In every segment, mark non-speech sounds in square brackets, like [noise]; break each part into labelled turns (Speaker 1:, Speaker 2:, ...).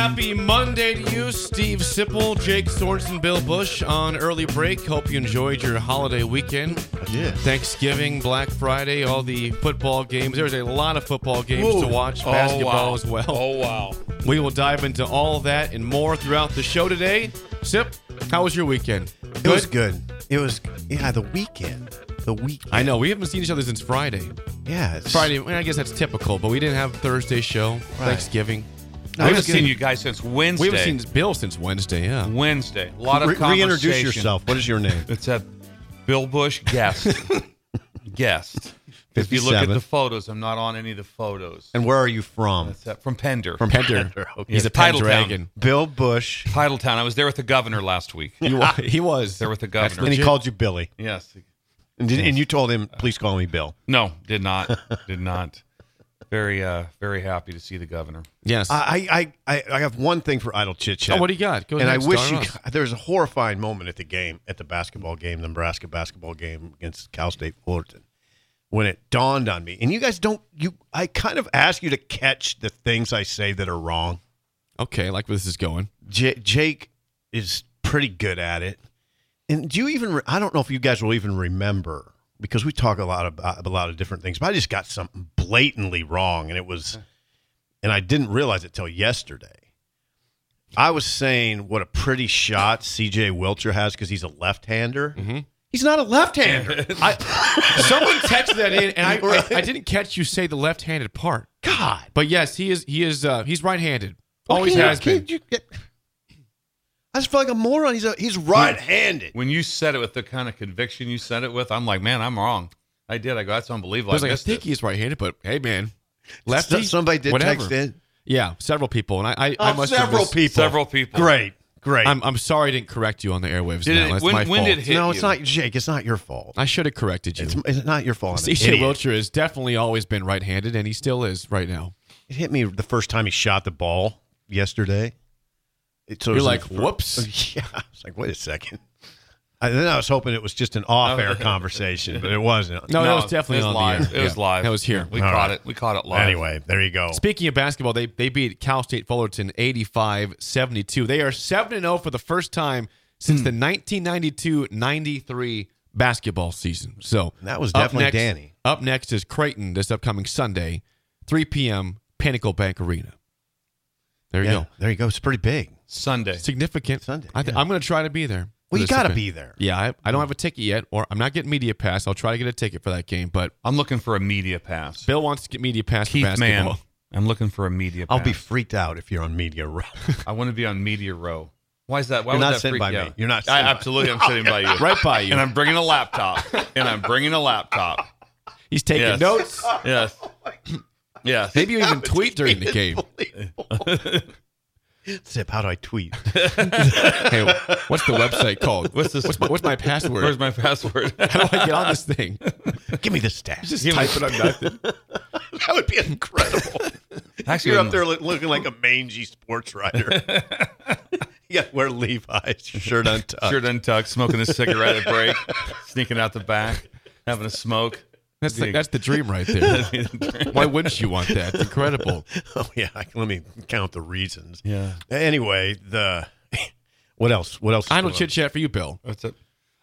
Speaker 1: Happy Monday to you, Steve Sipple, Jake Sorensen, Bill Bush on early break. Hope you enjoyed your holiday weekend.
Speaker 2: I did.
Speaker 1: Thanksgiving, Black Friday, all the football games. There's a lot of football games to watch, oh, basketball as well.
Speaker 3: Oh wow.
Speaker 1: We will dive into all that and more throughout the show today. Sip, how was your weekend?
Speaker 2: It was good. It was yeah. The weekend. The weekend.
Speaker 1: I know we haven't seen each other since Friday.
Speaker 2: Yeah. It's,
Speaker 1: Friday, I guess that's typical, but we didn't have Thursday show, Thanksgiving.
Speaker 3: I haven't seen you guys since Wednesday.
Speaker 1: We haven't seen Bill since Wednesday. Yeah.
Speaker 3: Wednesday. A lot of
Speaker 2: Re- reintroduce yourself. What is your name?
Speaker 3: It's a Bill Bush guest. [laughs] guest. If you look at the photos, I'm not on any of the photos.
Speaker 2: And where are you from?
Speaker 3: That's that from Pender.
Speaker 2: From
Speaker 1: Pender.
Speaker 2: Pender, okay.
Speaker 1: He's a
Speaker 3: Title
Speaker 1: Pendragon.
Speaker 2: Bill Bush,
Speaker 3: Titletown. I was there with the governor last week.
Speaker 1: He was. He was.
Speaker 3: There with the
Speaker 1: That's
Speaker 3: governor.
Speaker 2: and he called you Billy,
Speaker 3: Yes.
Speaker 2: and, did, and you told him, "Please call me Bill."
Speaker 3: No, did not. did not. Very, uh, very happy to see the governor.
Speaker 1: Yes.
Speaker 2: I I I, I have one thing for idle chit chat.
Speaker 1: oh, what do you got? Go
Speaker 2: and I wish you.
Speaker 1: us.
Speaker 2: There was a horrifying moment at the game, at the basketball game, the Nebraska basketball game against Cal State Fullerton, when it dawned on me. And you guys don't. You, I kind of ask you to catch the things I say that are wrong.
Speaker 1: Okay, like where this is going.
Speaker 2: J- Jake is pretty good at it. And do you even? Re- I don't know if you guys will even remember because we talk a lot about a lot of different things. But I just got something blatantly wrong, and it was, and I didn't realize it till yesterday. I was saying what a pretty shot C.J. Wilcher has because he's a left-hander. He's not a left-hander. [laughs]
Speaker 1: I, someone texted that in, and I, I, I didn't catch you say the left-handed part.
Speaker 2: God,
Speaker 1: But yes, he is. He is. Uh, he's right-handed.
Speaker 2: Well,
Speaker 1: Always has been.
Speaker 2: you I just feel like a moron. He's a, he's right-handed.
Speaker 3: When you said it with the kind of conviction you said it with, I'm like, man, I'm wrong. I did. I go, that's unbelievable.
Speaker 1: I was like, I
Speaker 3: missed
Speaker 1: think
Speaker 3: it.
Speaker 1: he's right-handed, but hey, man, lefty.
Speaker 2: Somebody did
Speaker 1: whatever.
Speaker 2: text in.
Speaker 1: Yeah, several people, and I, I, I
Speaker 2: Oh,
Speaker 1: must
Speaker 2: several
Speaker 1: mis-
Speaker 2: people.
Speaker 3: Several people.
Speaker 2: Great, great.
Speaker 1: I'm, I'm sorry I didn't correct you on the airwaves.
Speaker 3: Did
Speaker 1: now.
Speaker 3: it- when-
Speaker 1: my
Speaker 3: when
Speaker 1: fault.
Speaker 3: did it hit
Speaker 2: no, it's
Speaker 3: you?
Speaker 2: not Jake. It's not your fault.
Speaker 1: I should have corrected you.
Speaker 2: It's, it's not your fault. I'm
Speaker 1: CJ. Wilcher has definitely always been right-handed, and he still is right now.
Speaker 2: It hit me the first time he shot the ball yesterday. It, so
Speaker 1: You're like,
Speaker 2: the
Speaker 1: whoops. [laughs]
Speaker 2: Yeah, I was like, wait a second. I, then I was hoping it was just an oh. off-air conversation, but it wasn't.
Speaker 1: No,
Speaker 3: No,
Speaker 1: that was definitely
Speaker 3: it was
Speaker 1: on
Speaker 3: live.
Speaker 1: the air.
Speaker 3: It was
Speaker 1: Yeah,
Speaker 3: live.
Speaker 1: It was here.
Speaker 3: We
Speaker 2: All
Speaker 3: caught
Speaker 2: right.
Speaker 3: it. We caught it live.
Speaker 2: Anyway, there you go.
Speaker 1: Speaking of basketball, they, they beat Cal State Fullerton 85 72. They are 7 0 for the first time since hmm. the 1992 93 basketball season. So
Speaker 2: That was
Speaker 1: up
Speaker 2: definitely
Speaker 1: next-
Speaker 2: Danny.
Speaker 1: Up next is Creighton this upcoming Sunday, 3 p.m., Pinnacle Bank Arena. There you
Speaker 2: Yeah,
Speaker 1: go.
Speaker 2: there you go. It's pretty big.
Speaker 3: Sunday.
Speaker 1: Significant.
Speaker 2: Sunday,
Speaker 1: I th-
Speaker 2: yeah.
Speaker 1: I'm going to try to be there.
Speaker 2: Well, you got to be there.
Speaker 1: Yeah, I, I don't have a ticket yet, or I'm not getting media pass. I'll try to get a ticket for that game, but
Speaker 3: I'm looking for a media pass.
Speaker 1: Bill wants to get media pass for
Speaker 3: Keith
Speaker 1: basketball.
Speaker 3: Mann. I'm looking for a media pass.
Speaker 2: I'll be freaked out if you're on media row. [laughs]
Speaker 3: I want to be on media row. Why is that? Why
Speaker 2: You're
Speaker 3: would
Speaker 2: not
Speaker 3: that
Speaker 2: sitting by
Speaker 3: you?
Speaker 2: me. You're not
Speaker 3: I,
Speaker 2: sitting by-
Speaker 3: absolutely. I'm sitting by you. [laughs]
Speaker 1: Right by you.
Speaker 3: And I'm bringing a laptop. [laughs] and I'm bringing a laptop.
Speaker 1: He's taking
Speaker 3: Yes.
Speaker 1: notes.
Speaker 3: Yes. Oh yes.
Speaker 1: Maybe you even tweet during the game.
Speaker 2: Sip, how do I tweet? [laughs]
Speaker 1: hey, what's the website called? What's this? What's my, what's my password?
Speaker 3: Where's my password? [laughs]
Speaker 1: How do I get on this thing?
Speaker 2: Give me the stats.
Speaker 1: Just type it on nothing. [laughs]
Speaker 2: that would be incredible.
Speaker 3: Actually,
Speaker 2: You're up there look, looking like a mangy sports writer. you got to wear Levi's, shirt untucked.
Speaker 3: shirt untucked, smoking a cigarette at break, sneaking out the back, having a smoke.
Speaker 1: That's the, that's the dream right there. [laughs] Why wouldn't you want that? It's incredible. [laughs]
Speaker 2: Oh yeah, I let me count the reasons.
Speaker 3: Yeah.
Speaker 2: Anyway, the what else? What else? is
Speaker 1: I don't chit chat for you, Bill.
Speaker 3: That's it?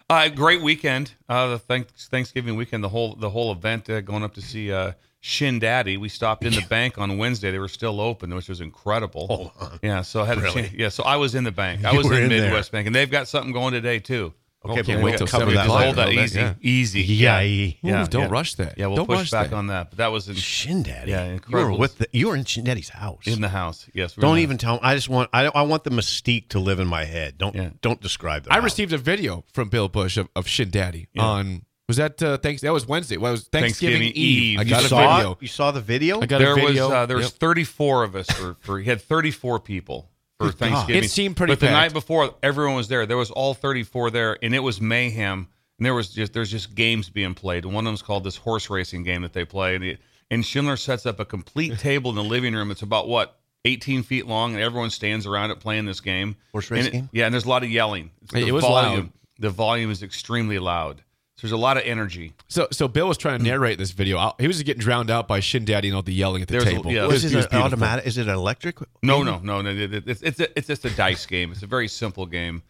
Speaker 3: Uh, great weekend. Uh, the thanks, Thanksgiving weekend, the whole the whole event, uh, going up to see uh, Shin Daddy. We stopped in the bank on Wednesday. They were still open, which was incredible.
Speaker 2: Hold on.
Speaker 3: Yeah, so I had a chance- yeah, so I was in the bank. [laughs] I
Speaker 2: You
Speaker 3: was
Speaker 2: were
Speaker 3: in,
Speaker 2: in there.
Speaker 3: Midwest Bank, and they've got something going today too.
Speaker 2: Okay,
Speaker 1: Can't
Speaker 2: but
Speaker 1: wait
Speaker 2: we'll
Speaker 1: till
Speaker 2: cover that
Speaker 1: o'clock.
Speaker 3: Hold that
Speaker 1: Hold that,
Speaker 3: easy,
Speaker 1: yeah.
Speaker 3: easy.
Speaker 2: Yeah,
Speaker 1: Ooh,
Speaker 3: Yeah,
Speaker 1: don't
Speaker 3: yeah.
Speaker 1: rush that.
Speaker 3: Yeah, we'll
Speaker 1: don't
Speaker 3: push
Speaker 1: rush
Speaker 3: back
Speaker 1: that.
Speaker 3: on that. But that was in,
Speaker 2: Shin Daddy.
Speaker 3: Yeah,
Speaker 2: You were
Speaker 3: incredible.
Speaker 2: with the, you were in Shin Daddy's house.
Speaker 3: in the house. Yes. we
Speaker 2: don't
Speaker 3: in the-
Speaker 2: even tell. I just want. I, I want the mystique to live in my head. Don't
Speaker 3: Yeah.
Speaker 2: don't describe that.
Speaker 1: I
Speaker 2: house.
Speaker 1: received a video from Bill Bush of, of Shin Daddy on was that uh, thanks that was Wednesday. Well, it was Thanksgiving,
Speaker 3: Thanksgiving
Speaker 1: Eve.
Speaker 3: Eve.
Speaker 1: I got
Speaker 2: You
Speaker 1: a
Speaker 2: saw
Speaker 1: video.
Speaker 2: it? You saw the video?
Speaker 1: I got
Speaker 3: there
Speaker 1: a video.
Speaker 3: was uh, there was
Speaker 1: Yep.
Speaker 3: 34 of us for, for he had 34 people for
Speaker 2: Good God.
Speaker 1: It seemed pretty good.
Speaker 3: But the night before, everyone was there. There was all 34 there, and it was mayhem. And there was just there's just games being played. And one of them's called this horse racing game that they play. And, it, and Schindler sets up a complete [laughs] table in the living room. It's about what 18 feet long, and everyone stands around it playing this game.
Speaker 2: Horse
Speaker 3: And
Speaker 2: racing
Speaker 3: it-
Speaker 2: game?
Speaker 3: Yeah, and there's a lot of yelling. It's
Speaker 1: It
Speaker 3: the
Speaker 1: was
Speaker 3: volume,
Speaker 1: loud.
Speaker 3: The volume is extremely loud. So there's a lot of energy.
Speaker 1: So so Bill was trying to narrate this video. I- He was getting drowned out by Shin Daddy and all the yelling at the
Speaker 3: There's-
Speaker 1: table.
Speaker 3: yeah.
Speaker 1: It
Speaker 2: Was
Speaker 1: was-
Speaker 2: it
Speaker 1: it
Speaker 2: an automatic? Is it electric?
Speaker 3: No, no, no, no. it- it- It's it's a, it's just a dice game. It's a very simple game.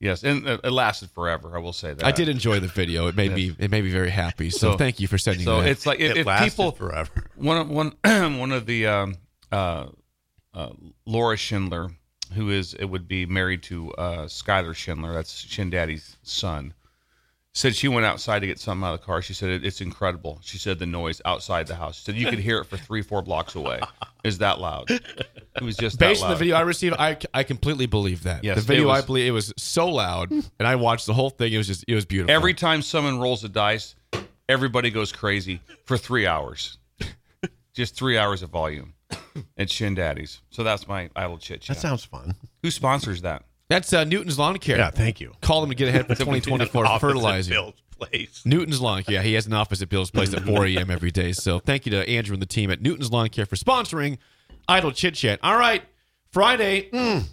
Speaker 3: Yes, and it it lasted forever. I will say that.
Speaker 1: I did enjoy the video. It made me it made me very happy. So,
Speaker 3: So-
Speaker 1: thank you for sending it.
Speaker 3: So
Speaker 1: that.
Speaker 3: it's like if,
Speaker 2: It
Speaker 3: if
Speaker 2: lasted
Speaker 3: people
Speaker 2: forever.
Speaker 3: one of one [clears throat] one of the um, uh, uh, Laura Schindler, who is it would be married to uh, Skylar Schindler. That's Shin Daddy's son. Said she went outside to get something out of the car. She said it, it's incredible. She said the noise outside the house. She said you could hear it for three, four blocks away. Is that loud? It was just that
Speaker 1: Based on the video I received, I, I completely believe that.
Speaker 3: Yes,
Speaker 1: the video
Speaker 3: was-
Speaker 1: I believe it was so loud, and I watched the whole thing. It was just it was beautiful.
Speaker 3: Every time someone rolls a dice, everybody goes crazy for three hours. Just three hours of volume at Shin Daddy's. So that's my idle chit
Speaker 2: That sounds fun.
Speaker 3: Who sponsors that?
Speaker 1: That's uh, Newton's Lawn Care.
Speaker 2: Yeah, thank you.
Speaker 1: Call them to get ahead for [laughs] 2024 [laughs]
Speaker 2: Office
Speaker 1: fertilizing.
Speaker 2: Bill's place.
Speaker 1: Newton's Lawn Care. Yeah, he has an office at Bill's place at [laughs] 4 a.m. every day. So thank you to Andrew and the team at Newton's Lawn Care for sponsoring Idle Chit Chat. All right, Friday
Speaker 2: Mm.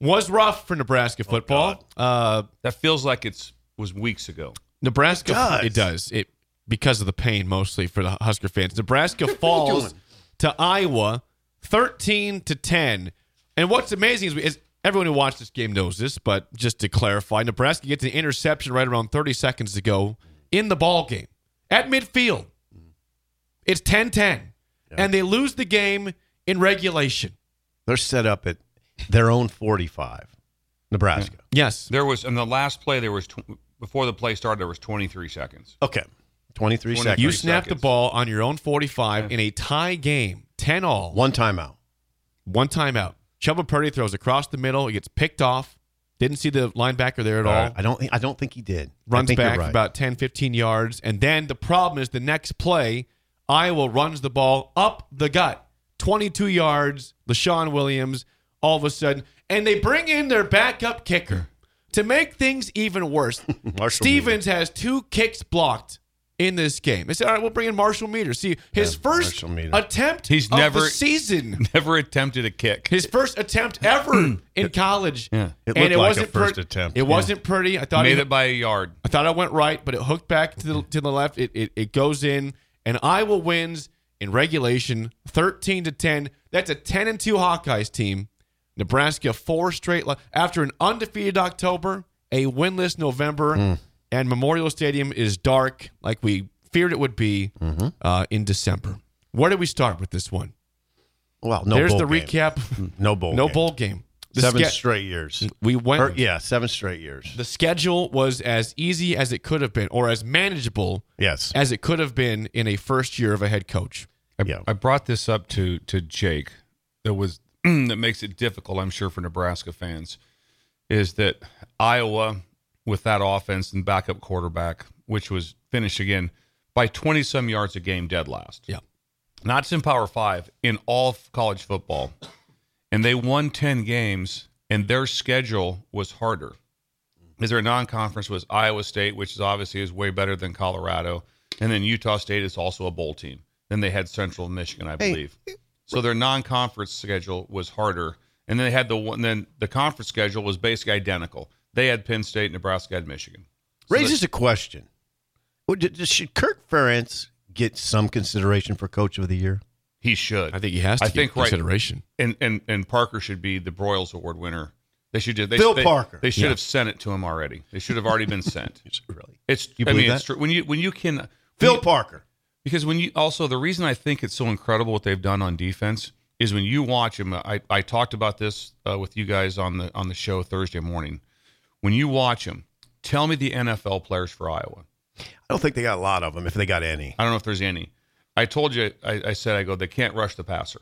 Speaker 1: was rough for
Speaker 2: Oh,
Speaker 1: Nebraska football. uh,
Speaker 3: That feels like it's was weeks ago.
Speaker 1: Nebraska,
Speaker 2: It does.
Speaker 1: it does. It because of the pain mostly for the Husker fans. Nebraska falls to Iowa, thirteen to ten. And what's amazing is, we, is everyone who watched this game knows this, but just to clarify, Nebraska gets an interception right around thirty seconds to go in the ball game at midfield. It's 10-10. and they lose the game in regulation.
Speaker 2: They're set up at their own 45, Nebraska.
Speaker 1: Yes,
Speaker 3: There was in the last play. There was tw- before the play started. There was 23 seconds.
Speaker 2: Okay. 23
Speaker 3: Twenty-
Speaker 2: seconds.
Speaker 1: you
Speaker 3: Three
Speaker 1: snap the ball on your own forty-five in a tie game, ten all.
Speaker 2: One timeout.
Speaker 1: One timeout. Chuba Purdy throws across the middle. He gets picked off. Didn't see the linebacker there at all.
Speaker 2: I don't think I don't think he did.
Speaker 1: Runs back
Speaker 2: right.
Speaker 1: about 10, 15 yards. And then the problem is the next play, Iowa runs the ball up the gut. 22 yards, Leshon Williams, all of a sudden. And they bring in their backup kicker to make things even worse. [laughs] Stevens has two kicks blocked in this game. They said, all right, we'll bring in Marshall Meeder. See, his
Speaker 2: Yeah,
Speaker 1: first attempt
Speaker 3: He's
Speaker 1: of
Speaker 3: never-
Speaker 1: the season. [laughs]
Speaker 3: Never attempted a kick.
Speaker 1: His first attempt ever [clears throat] in college.
Speaker 3: Yeah.
Speaker 2: It
Speaker 1: And
Speaker 2: looked like a
Speaker 1: wasn't
Speaker 2: first
Speaker 1: pre-
Speaker 2: attempt.
Speaker 1: It
Speaker 2: Yeah.
Speaker 1: wasn't pretty. I thought
Speaker 3: Made
Speaker 1: he,
Speaker 3: it by a yard.
Speaker 1: I thought I went right, but it hooked back to the to the left. It it, it goes in, and Iowa wins in regulation, thirteen to ten. That's a ten and two Hawkeyes team. Nebraska four straight after an undefeated October, a winless November,
Speaker 2: Hmm.
Speaker 1: And Memorial Stadium is dark like we feared it would be
Speaker 2: Mm-hmm.
Speaker 1: uh, in December. Where do we start with this one?
Speaker 2: Well, no
Speaker 1: There's
Speaker 2: bowl
Speaker 1: the
Speaker 2: game.
Speaker 1: recap. [laughs]
Speaker 2: No bowl.
Speaker 1: no
Speaker 2: game.
Speaker 1: bowl game. The
Speaker 2: Seven
Speaker 1: ske-
Speaker 2: straight years.
Speaker 1: We went.
Speaker 2: Or, yeah, seven straight years.
Speaker 1: The schedule was as easy as it could have been, or as manageable
Speaker 2: Yes.
Speaker 1: as it could have been in a first year of a head coach.
Speaker 3: I,
Speaker 2: Yeah.
Speaker 3: I brought this up to to Jake. That was [clears throat] that makes it difficult, I'm sure, for Nebraska fans, is that Iowa with that offense and backup quarterback, which was finished again by 20 some yards a game, dead last.
Speaker 1: Yeah.
Speaker 3: Not in Power Five in all college football. and they won 10 games, and their schedule was harder. Because their non-conference was Iowa State, which is obviously is way better than Colorado, and then Utah State is also a bowl team. Then they had Central Michigan, I
Speaker 2: Hey.
Speaker 3: believe. So their non-conference schedule was harder, and then they had the one. Then the conference schedule was basically identical. They had Penn State, Nebraska had Michigan. So
Speaker 2: Raises a question. Would- Should Kirk Ferentz get some consideration for Coach of the Year?
Speaker 3: He should.
Speaker 1: I think he has to
Speaker 3: I
Speaker 1: get
Speaker 3: think right-
Speaker 1: consideration.
Speaker 3: and and and Parker should be the Broyles Award winner. They should do. They,
Speaker 2: Phil
Speaker 3: they-
Speaker 2: Parker.
Speaker 3: They should
Speaker 2: Yeah.
Speaker 3: have sent it to him already. They should have already been sent. [laughs]
Speaker 2: Really?
Speaker 3: It's.
Speaker 2: You
Speaker 3: I
Speaker 2: believe
Speaker 3: mean, it's
Speaker 2: that?
Speaker 3: true. When you when you can.
Speaker 2: Phil
Speaker 3: you-
Speaker 2: Parker.
Speaker 3: because when you also the reason I think it's so incredible what they've done on defense is when you watch them. I, I talked about this uh, with you guys on the on the show Thursday morning. When you watch them, tell me the NFL players for Iowa.
Speaker 2: I don't think they got a lot of them, if they got any.
Speaker 3: I don't know if there's any. I told you. I, I said I go. They can't rush the passer.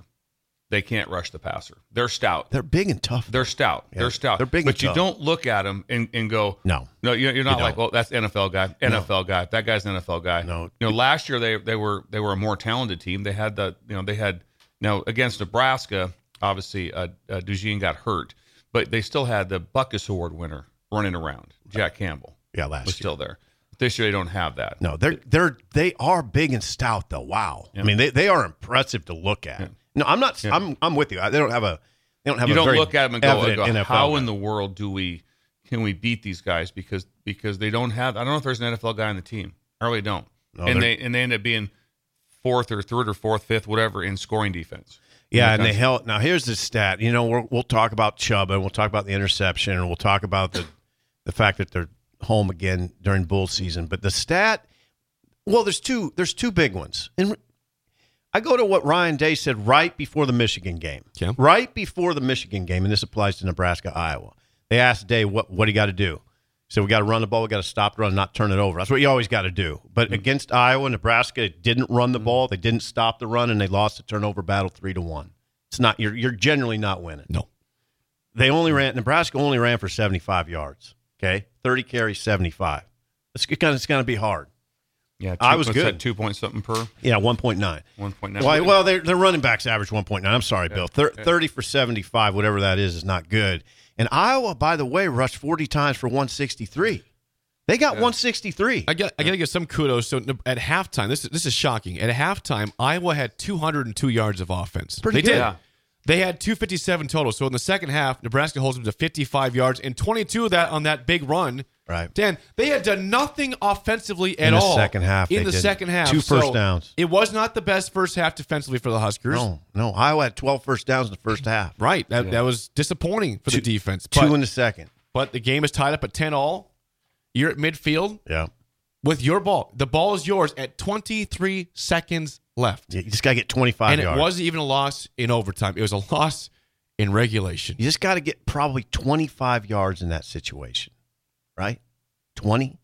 Speaker 3: They can't rush the passer. They're stout.
Speaker 2: They're big and tough.
Speaker 3: They're stout.
Speaker 2: Yeah,
Speaker 3: They're stout.
Speaker 2: they're big
Speaker 3: But you
Speaker 2: tough.
Speaker 3: don't look at them and, and go,
Speaker 2: No.
Speaker 3: no. You're, you're not
Speaker 2: You
Speaker 3: like, well, that's NFL guy, NFL guy. That guy's an NFL guy.
Speaker 2: No.
Speaker 3: You know, last year they they were they were a more talented team. They had the you know they had now against Nebraska. Obviously, uh, uh, got hurt, but they still had the Butkus Award winner running around. Jack Campbell
Speaker 2: Yeah, last
Speaker 3: was
Speaker 2: year.
Speaker 3: still there. This year they don't have that.
Speaker 2: No, they're they're they are big and stout though. Wow. I mean, they, they are impressive to look at. No, I'm not. I'm I'm with you. I- They don't have a. They don't have.
Speaker 3: you
Speaker 2: a
Speaker 3: don't look at them and go, go,
Speaker 2: NFL
Speaker 3: how
Speaker 2: guy.
Speaker 3: in the world do we can we beat these guys because because they don't have I don't know if there's an NFL guy on the team. I really don't.
Speaker 2: No,
Speaker 3: and
Speaker 2: they're-
Speaker 3: and they end up being fourth or third or fourth, fifth, whatever in scoring defense.
Speaker 2: Yeah, and they held. Now here's the stat. You know, we're, we'll talk about Chubb and we'll talk about the interception and we'll talk about the the fact that they're home again during bull season. But the stat, well, there's two. There's two big ones. And I go to what Ryan Day said right before the Michigan game.
Speaker 1: Yeah.
Speaker 2: Right before the Michigan game, and this applies to Nebraska, Iowa. They asked Day, "What what do you got to do?" He said, "We got to run the ball. We got to stop the run, not turn it over. That's what you always got to do." But mm-hmm. against Iowa, Nebraska didn't run the mm-hmm. ball. They didn't stop the run, and they lost the turnover battle three to one. It's not you're you're generally not winning.
Speaker 1: No.
Speaker 2: They only ran Nebraska only ran for 75 yards. Okay, 30 carries, 75. It's gonna it's gonna be hard.
Speaker 3: Yeah,
Speaker 2: I was
Speaker 3: what's
Speaker 2: good.
Speaker 3: That two point something per
Speaker 2: Yeah, 1.9.
Speaker 3: one point nine.
Speaker 2: Well, well, their their running backs average 1.9. I'm sorry, Bill. Thir- 30 for 75, whatever that is, is not good. And Iowa, by the way, rushed 40 times for 163. They got 163.
Speaker 1: I got I got to give some kudos. So at halftime, this is this is shocking. At halftime, Iowa had 202 yards of offense.
Speaker 2: Pretty
Speaker 1: they
Speaker 2: good.
Speaker 1: did.
Speaker 3: Yeah.
Speaker 1: They had 257 total. So in the second half, Nebraska holds them to 55 yards and 22 of that on that big run.
Speaker 2: Right.
Speaker 1: Dan, they had done nothing offensively at all.
Speaker 2: In the
Speaker 1: all
Speaker 2: second half,
Speaker 1: In
Speaker 2: they
Speaker 1: the
Speaker 2: didn't.
Speaker 1: second half,
Speaker 2: Two first
Speaker 1: So
Speaker 2: downs.
Speaker 1: It was not the best first half defensively for the Huskers.
Speaker 2: No, no. Iowa had 12 first downs in the first half.
Speaker 1: Right. That, that was disappointing for the defense.
Speaker 2: Two in the second.
Speaker 1: but the game is tied up at 10 all. You're at midfield
Speaker 2: Yeah.
Speaker 1: With your ball. The ball is yours at 23 seconds left.
Speaker 2: You just got to get 25
Speaker 1: and
Speaker 2: yards.
Speaker 1: it wasn't even a loss in overtime. It was a loss in regulation.
Speaker 2: You just got to get probably 25 yards in that situation, right? 20.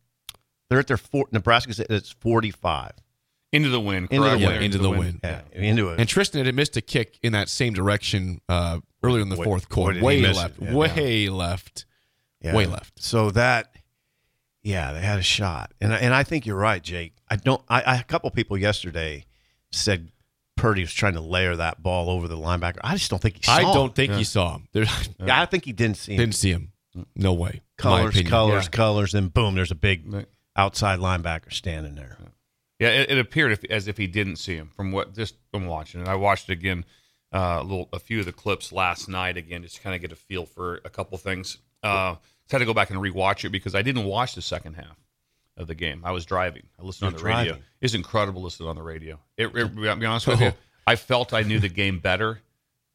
Speaker 2: They're at their four. Nebraska's at its 45.
Speaker 3: into the win.
Speaker 2: Into the
Speaker 3: correct?
Speaker 2: win.
Speaker 1: Yeah, into the win.
Speaker 2: Yeah, into it.
Speaker 1: And Tristan had missed a kick in that same direction uh, earlier in the
Speaker 2: Wait,
Speaker 1: fourth
Speaker 2: boy,
Speaker 1: quarter.
Speaker 2: did he
Speaker 1: Way
Speaker 2: miss
Speaker 1: left.
Speaker 2: Yeah.
Speaker 1: way left.
Speaker 2: Yeah.
Speaker 1: Way left.
Speaker 2: So that, yeah, they had a shot, and I- and I think you're right, Jake. I don't. I, I a couple people yesterday said Purdy was trying to layer that ball over the linebacker. I just don't think he saw.
Speaker 1: I don't think he saw him. There,
Speaker 2: Yeah, [laughs] I think he didn't see him.
Speaker 1: didn't see him. No way.
Speaker 2: colors, colors,
Speaker 3: Yeah.
Speaker 2: colors, and boom, there's a big outside linebacker standing there.
Speaker 3: Yeah, it, it appeared if, as if he didn't see him from what just from watching it. I watched it again, uh, a little, a few of the clips last night again, just to kind of get a feel for a couple things. Uh, just had to go back and rewatch it because I didn't watch the second half of the game. I was driving. I listened on
Speaker 2: You're
Speaker 3: the radio. It's incredible listening on the radio. It, it, I'll be honest with you, I felt I knew the game better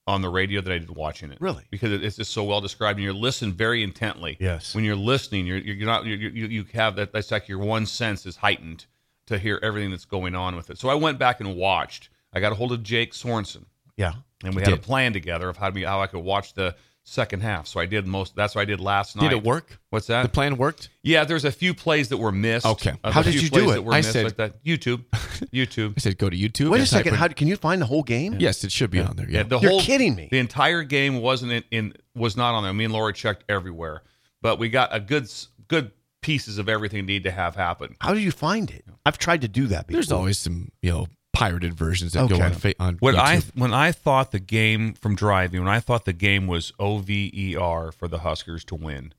Speaker 3: on the radio than I did watching it.
Speaker 2: Really?
Speaker 3: Because it's just so well described, and you're listening very intently.
Speaker 2: Yes.
Speaker 3: When you're listening, you're you're not you you have that. That's like your one sense is heightened to hear everything that's going on with it. So I went back and watched. I got a hold of Jake Sorensen,
Speaker 2: Yeah,
Speaker 3: and we had a plan together of how to be how I could watch the second half. So I did most. That's what I did last night.
Speaker 1: Did it work?
Speaker 3: What's that?
Speaker 1: The plan worked?
Speaker 3: Yeah, there's a few plays that were missed.
Speaker 1: Okay.
Speaker 3: Uh,
Speaker 2: How did you do it?
Speaker 3: That were
Speaker 1: I
Speaker 3: missed
Speaker 1: said-
Speaker 3: like that. YouTube, [laughs] YouTube.
Speaker 1: I said go to YouTube.
Speaker 2: Wait a second. How can you find the whole game?
Speaker 1: yes, it should be on there. Yeah.
Speaker 3: Yeah, the
Speaker 2: You're
Speaker 3: whole
Speaker 2: kidding me.
Speaker 3: The entire game wasn't in, in was not on there. Me and Laura checked everywhere, but we got a good good pieces of everything need to have happen.
Speaker 2: How did you find it? I've tried to do that before.
Speaker 1: There's always some, you know, pirated versions that go
Speaker 2: Okay.
Speaker 1: on, fa- on
Speaker 3: What I when I thought the game from driving, when I thought the game was OVER for the Huskers to win,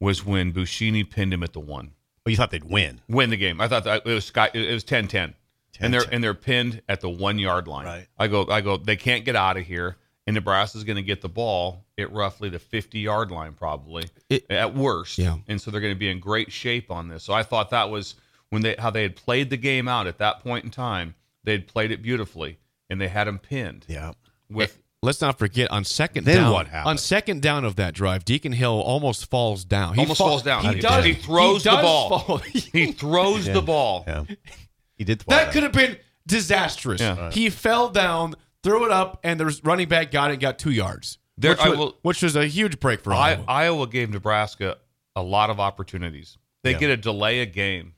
Speaker 3: was when Buschini pinned him at the one.
Speaker 2: Well, you thought they'd win.
Speaker 3: Win the game. I thought that it was sky it was 10-10. And they're and they're pinned at the one yard line.
Speaker 2: Right.
Speaker 3: I go I go, they can't get out of here. And Nebraska's gonna get the ball at roughly the fifty yard line, probably.
Speaker 1: It-
Speaker 3: at worst.
Speaker 1: Yeah.
Speaker 3: And so they're gonna be in great shape on this. So I thought that was when they how they had played the game out at that point in time, they had played it beautifully and they had him pinned
Speaker 2: Yeah.
Speaker 3: with
Speaker 1: Let's not forget on second
Speaker 2: Then
Speaker 1: down.
Speaker 2: what happened?
Speaker 1: On second down of that drive, Deacon Hill almost falls down. He
Speaker 3: Almost
Speaker 1: fall-
Speaker 3: falls down.
Speaker 1: He
Speaker 3: He
Speaker 1: does.
Speaker 3: did. He throws the
Speaker 1: does
Speaker 3: ball. [laughs] he throws the ball.
Speaker 2: Yeah. He did. fall
Speaker 1: that could have been disastrous.
Speaker 3: Yeah.
Speaker 1: He fell down, threw it up, and the running back got it, got two yards.
Speaker 3: There-
Speaker 1: which, was,
Speaker 3: will-
Speaker 1: which was a huge break for
Speaker 3: I,
Speaker 1: Iowa.
Speaker 3: Iowa gave Nebraska a lot of opportunities. They
Speaker 2: Yeah.
Speaker 3: get a delay a game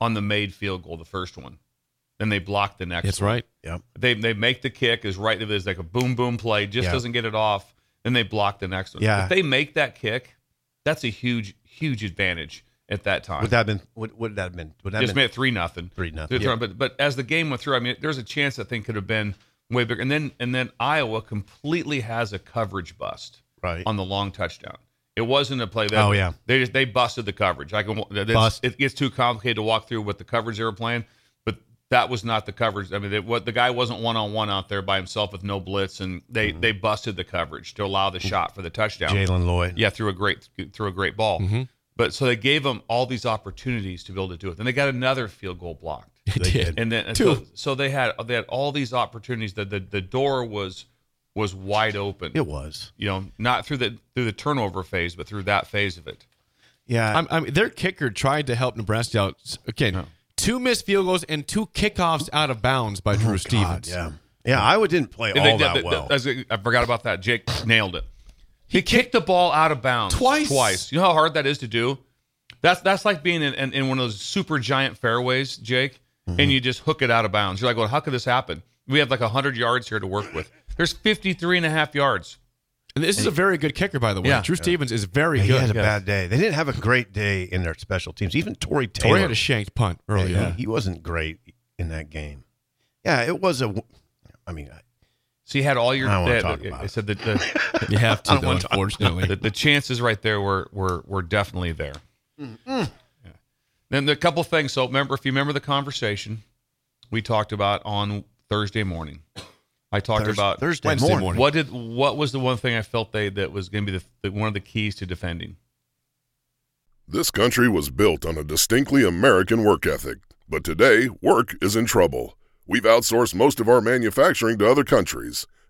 Speaker 3: on the made field goal, the first one. Then they block the next
Speaker 1: That's
Speaker 3: one.
Speaker 1: right.
Speaker 2: Yeah.
Speaker 3: They they make the kick is right. There's like a boom boom play, just
Speaker 2: Yeah.
Speaker 3: doesn't get it off. Then they block the next one.
Speaker 2: Yeah.
Speaker 3: If they make that kick, that's a huge huge advantage at that time.
Speaker 2: Would that have been? Would, would that have been? Would that
Speaker 3: just
Speaker 2: have been?
Speaker 3: made it three nothing.
Speaker 2: 3-0,
Speaker 3: They're- But but as the game went through, I mean, there's a chance that thing could have been way bigger. And then and then Iowa completely has a coverage bust
Speaker 2: Right.
Speaker 3: on the long touchdown. It wasn't a play that.
Speaker 2: Oh, yeah.
Speaker 3: They just they busted the coverage. I can. it's-
Speaker 2: Bust.
Speaker 3: It gets too complicated to walk through what the coverage they were playing, but that was not the coverage. I mean, it, what the guy wasn't one on one out there by himself with no blitz, and they mm-hmm. they busted the coverage to allow the shot for the touchdown.
Speaker 2: Jaylen Lloyd.
Speaker 3: Yeah, threw a great through a great ball. Mm-hmm. But so they gave them all these opportunities to be able to do it. Then they got another field goal blocked, [laughs]
Speaker 1: It did.
Speaker 3: and then and
Speaker 1: Two.
Speaker 3: so, so they had they had all these opportunities. That the the door was was wide open.
Speaker 2: It was.
Speaker 3: You know, not through the through the turnover phase, but through that phase of it.
Speaker 2: Yeah.
Speaker 1: I'm, I mean, their kicker tried to help Nebraska out. Again, two missed field goals and two kickoffs out of bounds by Drew Stevens.
Speaker 2: Oh, God, yeah. Yeah. Iowa didn't play all
Speaker 3: did-
Speaker 2: that
Speaker 3: they-
Speaker 2: well.
Speaker 3: they- I forgot about that. Jake [clears throat] nailed it. He kicked the ball out of bounds
Speaker 1: Twice.
Speaker 3: Twice. You know how hard that is to do. That's that's like being in, in, in one of those super giant fairways, Jake,
Speaker 2: Mm-hmm.
Speaker 3: and you just hook it out of bounds. You're like, well, how could this happen? We have like 100 yards here to work with. There's 53 and a half yards.
Speaker 1: And this is a very good kicker, by the way.
Speaker 3: Yeah.
Speaker 1: Drew Stevens is very
Speaker 2: he
Speaker 1: good.
Speaker 2: He had a bad day. They didn't have a great day in their special teams. Even Tory Taylor.
Speaker 1: Tory had a shanked punt early
Speaker 2: Yeah,
Speaker 1: on.
Speaker 2: He wasn't great in that game. Yeah, it was a. I mean,
Speaker 3: So you had all your.
Speaker 2: I don't wanna talk about
Speaker 3: I
Speaker 2: it.
Speaker 3: said that the, [laughs]
Speaker 1: You have to, though,
Speaker 2: want to talk
Speaker 1: unfortunately.
Speaker 3: the, the chances right there were were were definitely there. Mm-hmm. Yeah. Then the couple things. So remember, if you remember the conversation we talked about on Thursday morning, I talked
Speaker 2: Thurs-
Speaker 3: about
Speaker 2: Thursday
Speaker 1: Wednesday
Speaker 2: morning.
Speaker 1: morning.
Speaker 3: What did what was the one thing I felt they that was going to be the, the one of the keys to defending?
Speaker 4: This country was built on a distinctly American work ethic, but today, work is in trouble. We've outsourced most of our manufacturing to other countries,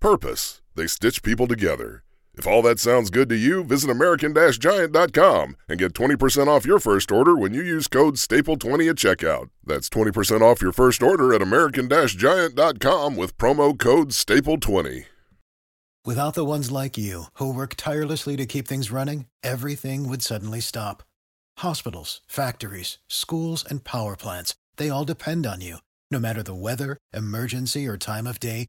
Speaker 4: purpose. They stitch people together. If all that sounds good to you, visit American-Giant.com and get 20% off your first order when you use code STAPLE20 at checkout. That's 20% off your first order at American-Giant.com with promo code STAPLE20.
Speaker 5: Without the ones like you, who work tirelessly to keep things running, everything would suddenly stop. Hospitals, factories, schools, and power plants, they all depend on you. No matter the weather, emergency, or time of day,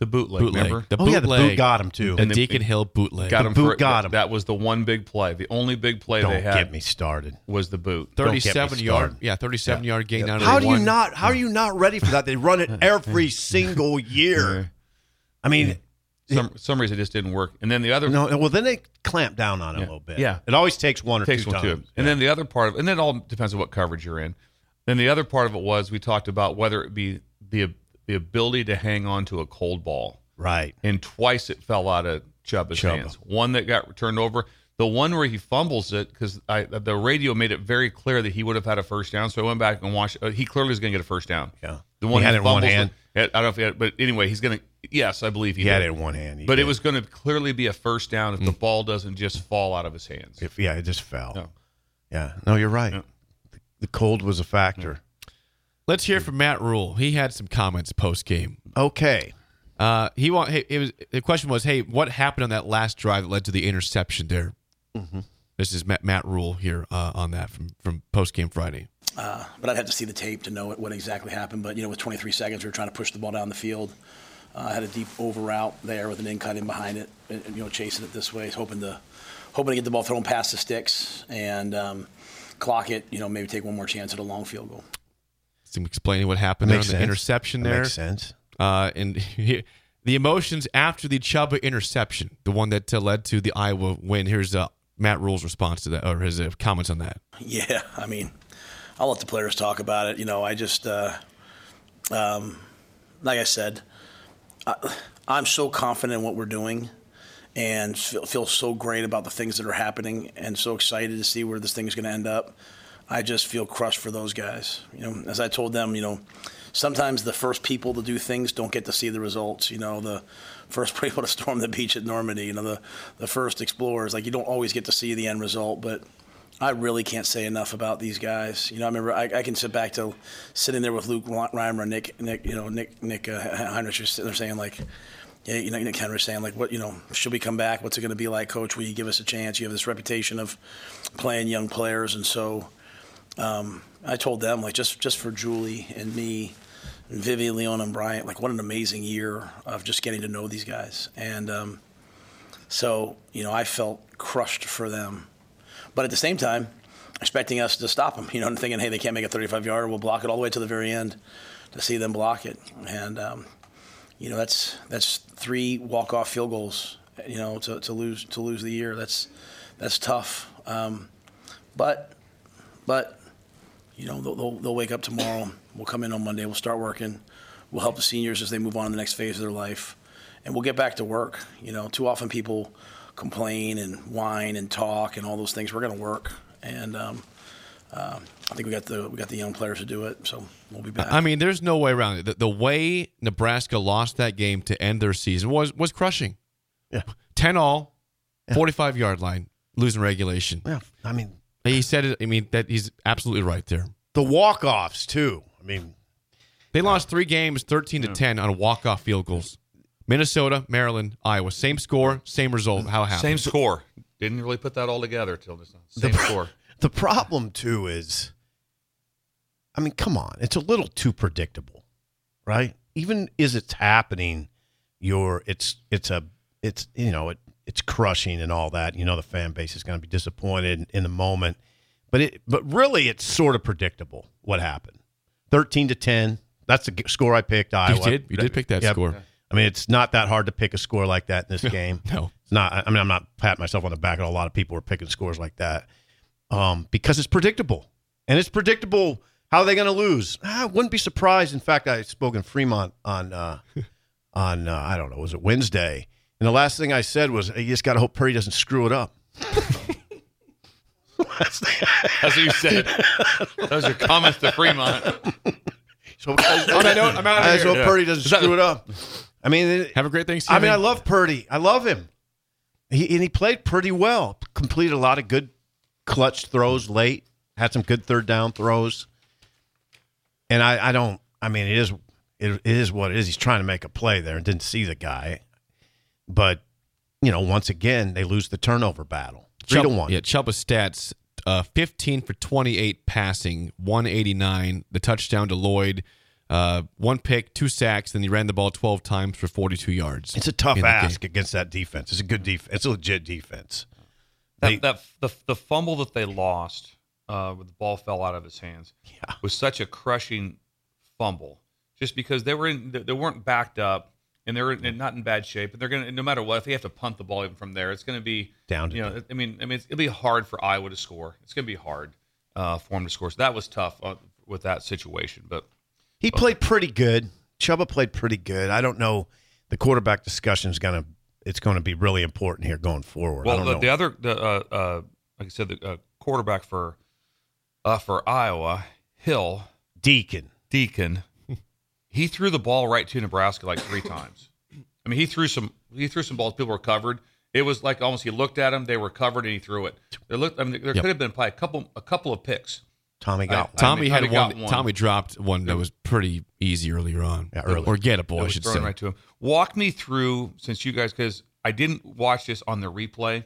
Speaker 3: The bootleg,
Speaker 1: bootleg.
Speaker 3: remember?
Speaker 1: The
Speaker 2: oh yeah, the boot got him too.
Speaker 1: The
Speaker 3: And the-
Speaker 1: Deacon Hill bootleg.
Speaker 3: got
Speaker 2: The
Speaker 3: him
Speaker 2: boot
Speaker 3: for,
Speaker 2: got
Speaker 3: that-
Speaker 2: him.
Speaker 3: That was the one big play. The only big play
Speaker 2: Don't
Speaker 3: they had
Speaker 2: get me started.
Speaker 3: was the boot.
Speaker 2: Don't get me
Speaker 1: 37 yard. Yeah, 37 yard gain out of
Speaker 2: How
Speaker 1: the
Speaker 2: do you not? How are you not ready for that? They run it [laughs] every single year. I mean,
Speaker 3: Some some reason it just didn't work. And then the other
Speaker 2: no. Well, then they clamp down on it
Speaker 3: Yeah.
Speaker 2: a little bit.
Speaker 3: Yeah.
Speaker 2: it always takes one or
Speaker 3: takes
Speaker 2: two
Speaker 3: one
Speaker 2: times.
Speaker 3: too. And then the other part of and then it all depends on what coverage you're in. Then the other part of it was we talked about whether it be the the ability to hang on to a cold ball.
Speaker 2: right.
Speaker 3: And twice it fell out of Chuba's hands. One that got turned over. The one where he fumbles it because the radio made it very clear that he would have had a first down. So I went back and watched. Uh, he clearly was going to get a first down.
Speaker 2: Yeah.
Speaker 3: The one
Speaker 2: He had it in one hand?
Speaker 3: it- I don't know if he had, but anyway, he's going to. Yes, I believe he,
Speaker 2: He had it in one hand. He
Speaker 3: But it was going to clearly be a first down if the ball doesn't just fall out of his hands.
Speaker 2: If, yeah, it just fell.
Speaker 3: Yeah.
Speaker 2: Yeah. No, you're right.
Speaker 3: Yeah.
Speaker 2: The cold was a factor.
Speaker 1: Let's hear from Matt Rhule. He had some comments post game.
Speaker 2: Okay.
Speaker 1: Uh, he want. Hey, it was the question was, hey, what happened on that last drive that led to the interception there?
Speaker 2: Mm-hmm.
Speaker 1: This is Matt, Matt Rhule here uh, on that from from post game Friday.
Speaker 6: Uh, but I'd have to see the tape to know what, what exactly happened. But you know, with 23 seconds, we were trying to push the ball down the field. Uh, I had a deep over route there with an in cut in behind it, and, and, you know, chasing it this way, hoping to hoping to get the ball thrown past the sticks and um, clock it. You know, maybe take one more chance at a long field goal.
Speaker 1: Some explaining what happened
Speaker 2: That
Speaker 1: there on the
Speaker 2: sense.
Speaker 1: interception
Speaker 2: That
Speaker 1: there.
Speaker 2: makes sense.
Speaker 1: Uh, and the emotions after the Chuba interception, the one that uh, led to the Iowa win. Here's uh, Matt Rhule's response to that, or his uh, comments on that.
Speaker 6: Yeah, I mean, I'll let the players talk about it. You know, I just, uh, um, like I said, I, I'm so confident in what we're doing and feel, feel so great about the things that are happening and so excited to see where this thing is going to end up. I just feel crushed for those guys. You know, as I told them, you know, sometimes the first people to do things don't get to see the results. You know, the first [laughs] people to storm the beach at Normandy, you know, the, the first explorers, like you don't always get to see the end result, but I really can't say enough about these guys. You know, I remember I, I can sit back to sitting there with Luke Reimer, Nick, Nick, you know, Nick, Nick uh, Henrich, sitting there saying like, yeah, you know, Nick Henrich saying like, what, you know, should we come back? What's it going to be like, Coach? Will you give us a chance? You have this reputation of playing young players, and so um, I told them like, just just for Julie and me, and Vivian, Leon, and Bryant, like, what an amazing year of just getting to know these guys, and um, so you know, I felt crushed for them but at the same time, expecting us to stop them, [laughs] you know, and thinking, hey, they can't make a 35 yarder, we'll block it all the way to the very end to see them block it. And, um, you know, that's that's three walk off field goals, you know, to, to lose to lose the year. That's that's tough. Um, but but you know, they'll, they'll, they'll wake up tomorrow. We'll come in on Monday. We'll start working. We'll help the seniors as they move on to the next phase of their life, and we'll get back to work. You know, too often people complain and whine and talk and all those things. We're going to work, and um, uh, I think we got the we got the young players to do it. So we'll be back.
Speaker 1: I mean, there's no way around it. The, the way Nebraska lost that game to end their season was was crushing.
Speaker 2: Yeah.
Speaker 1: 10 all, 45 yard line, losing regulation.
Speaker 2: Yeah. I mean,
Speaker 1: He said it. I mean, that he's absolutely right there.
Speaker 2: the walk offs, too. I mean,
Speaker 1: They lost three games, 13 to 10 on walk off field goals. Minnesota, Maryland, Iowa. Same score, same result. How it happened.
Speaker 3: Same score. Didn't really put that all together till just now. Same score. [laughs]
Speaker 2: the problem, too, is I mean, come on. It's a little too predictable, right? Even as it's happening, you're, it's, it's a, it's, you know, it, it's crushing and all that. You know, the fan base is going to be disappointed in, in the moment. But it, but really, it's sort of predictable what happened. 13 to 10. That's the score I picked. Iowa.
Speaker 1: You did. You did pick that
Speaker 2: Yep.
Speaker 1: score.
Speaker 2: I mean, it's not that hard to pick a score like that in this [laughs] game.
Speaker 1: No.
Speaker 2: It's not. I mean, I'm not patting myself on the back. A lot of people are picking scores like that um, because it's predictable, and it's predictable how are they going to lose. I wouldn't be surprised. In fact, I spoke in Fremont on uh, [laughs] on uh, I don't know, was it Wednesday? And the last thing I said was, "You just got to hope Purdy doesn't screw it up."
Speaker 3: That's what you said. Those are comments to Fremont.
Speaker 2: So [laughs]
Speaker 1: On that note, I'm out of
Speaker 2: I just
Speaker 1: here.
Speaker 2: hope Purdy doesn't screw it up. I mean,
Speaker 1: Have a great Thanksgiving.
Speaker 2: I mean, I love Purdy. I love him. He, and he played pretty well. Completed a lot of good clutch throws late. Had some good third down throws. And I, I don't. I mean, it is it, it is what it is. He's trying to make a play there and didn't see the guy. But you know, once again, they lose the turnover battle. Three to
Speaker 1: Chubb-
Speaker 2: one.
Speaker 1: Yeah, Chuba's stats: uh, 15 for 28 passing, 189. The touchdown to Lloyd, uh, one pick, two sacks. Then he ran the ball 12 times for 42 yards.
Speaker 2: It's a tough
Speaker 1: in
Speaker 2: ask against that defense. It's a good defense. It's a legit defense.
Speaker 3: That,
Speaker 2: They-
Speaker 3: that the the fumble that they lost, uh, when the ball fell out of his hands,
Speaker 2: Yeah.
Speaker 3: was such a crushing fumble. Just because they were in, they weren't backed up and they're in, not in bad shape, and they're gonna no matter what, if they have to punt the ball even from there, it's gonna be
Speaker 2: Down to
Speaker 3: You know, I mean, I mean, it's, it'll be hard for Iowa to score. It's gonna be hard uh, for them to score. So that was tough uh, with that situation, but.
Speaker 2: He played pretty good. Chuba played pretty good. I don't know. The quarterback discussion is gonna it's going to be really important here going forward. I
Speaker 3: Well,
Speaker 2: don't
Speaker 3: the, the other, the, uh, uh, like I said, the uh, quarterback for uh, for Iowa, Hill
Speaker 2: Deacon.
Speaker 3: Deacon, he threw the ball right to Nebraska like three times. I mean, he threw some he threw some balls. People were covered. It was like almost he looked at them, they were covered, and he threw it. There looked. I mean, there
Speaker 1: Yep.
Speaker 3: could have been probably a couple a couple of picks.
Speaker 2: Tommy got
Speaker 3: I-
Speaker 2: one.
Speaker 1: Tommy
Speaker 3: mean,
Speaker 1: had
Speaker 3: Tommy
Speaker 1: one,
Speaker 3: got one.
Speaker 1: Tommy dropped one that was pretty easy earlier on.
Speaker 2: Yeah, early.
Speaker 1: Or gettable,
Speaker 3: It
Speaker 1: I
Speaker 3: was
Speaker 1: should
Speaker 3: thrown
Speaker 1: say.
Speaker 3: right to him. Walk me through since you guys because I didn't watch this on the replay,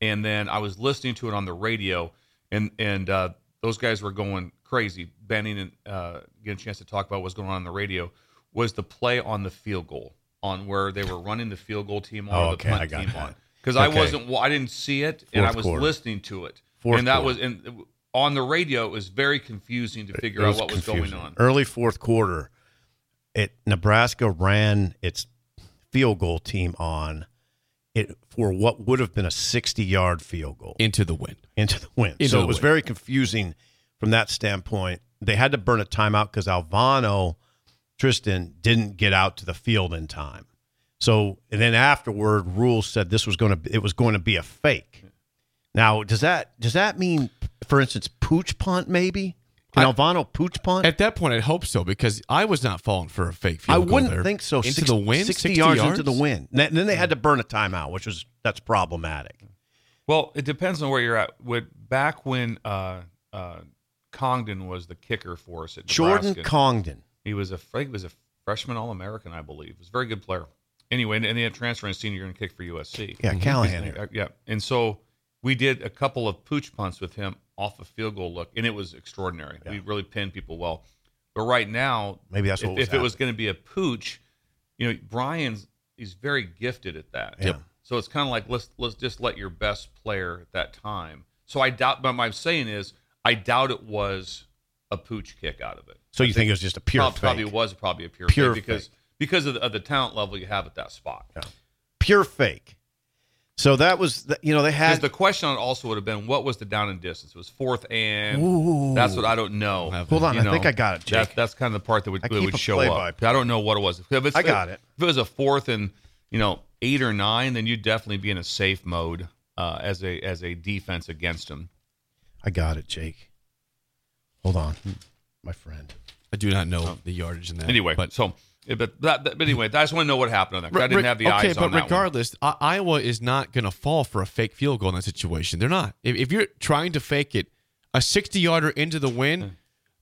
Speaker 3: and then I was listening to it on the radio, and and uh, those guys were going crazy. Benning and uh, get a chance to talk about what's going on on the radio was the play on the field goal on where they were running the field goal team on
Speaker 2: Oh,
Speaker 3: or the
Speaker 2: okay,
Speaker 3: punt
Speaker 2: I got
Speaker 3: team
Speaker 2: that.
Speaker 3: on because I wasn't I didn't see it and I was
Speaker 2: quarter.
Speaker 3: listening to it
Speaker 2: Fourth
Speaker 3: and that
Speaker 2: quarter.
Speaker 3: was and on the radio it was very confusing to figure out what was going on.
Speaker 2: Early fourth quarter, it Nebraska ran its field goal team on it for what would have been a 60 yard field goal
Speaker 1: Into the wind.
Speaker 2: into the wind.
Speaker 1: Into
Speaker 2: so
Speaker 1: the
Speaker 2: it was
Speaker 1: wind.
Speaker 2: very confusing from that standpoint. They had to burn a timeout because Alvano Tristan didn't get out to the field in time. So and then afterward, rules said this was going to it was going to be a fake. Now does that does that mean, for instance, pooch punt maybe? Can
Speaker 1: I-
Speaker 2: Alvano pooch punt?
Speaker 1: At that point, I'd hope so because I was not falling for a fake
Speaker 2: I
Speaker 1: field goal
Speaker 2: wouldn't
Speaker 1: there.
Speaker 2: think so.
Speaker 1: Into
Speaker 2: Six-
Speaker 1: the wind,
Speaker 2: 60,
Speaker 1: 60
Speaker 2: yards, into the wind. And then they had to burn a timeout, which was that's problematic.
Speaker 3: Well, it depends on where you're at. With back when uh, uh, Congdon was the kicker for us at
Speaker 2: Jordan
Speaker 3: Nebraska,
Speaker 2: Congdon.
Speaker 3: he was a I think he was a freshman All American, I believe. He was a very good player. Anyway, and, and he had transfer in senior year and kick for USC.
Speaker 2: Yeah, Callahan.
Speaker 3: Uh, yeah, and so we did a couple of pooch punts with him off a field goal look, and it was extraordinary. We really pinned people well. But right now,
Speaker 2: Maybe that's
Speaker 3: if,
Speaker 2: what was
Speaker 3: if it was going to be a pooch, you know, Brian's he's very gifted at that.
Speaker 2: Yeah.
Speaker 3: So it's kind of like let's let's just let your best player at that time. So I doubt. But what I'm saying is, I doubt it was a pooch kick out of it.
Speaker 2: So you think it was just a pure
Speaker 3: Prob- probably
Speaker 2: fake?
Speaker 3: was probably a pure,
Speaker 2: Pure
Speaker 3: fake because
Speaker 2: fake.
Speaker 3: because of the, of the talent level you have at that spot.
Speaker 2: Pure fake. So that was, the, you know, they had
Speaker 3: the question also would have been, what was the down and distance? It was fourth and
Speaker 2: Ooh.
Speaker 3: that's what I don't know.
Speaker 2: Hold on,
Speaker 3: You
Speaker 2: I think I got it, Jake.
Speaker 3: That, that's kind of the part that would,
Speaker 2: I
Speaker 3: that would show
Speaker 2: play-by-
Speaker 3: up. I don't know what it was. If it's,
Speaker 2: I got it.
Speaker 3: If it was a fourth and you know eight or nine, then you'd definitely be in a safe mode uh, as a as a defense against them.
Speaker 2: I got it, Jake. Hold on, my friend.
Speaker 1: I do not know the yardage in that.
Speaker 3: Anyway,
Speaker 1: but
Speaker 3: so but that, that- but anyway, I just want to know what happened on that. 'cause I didn't have the
Speaker 1: okay,
Speaker 3: eyes
Speaker 1: but
Speaker 3: on that one.
Speaker 1: regardless, I- Iowa is not going to fall for a fake field goal in that situation. They're not. If, if you're trying to fake it, a 60 yarder into the wind,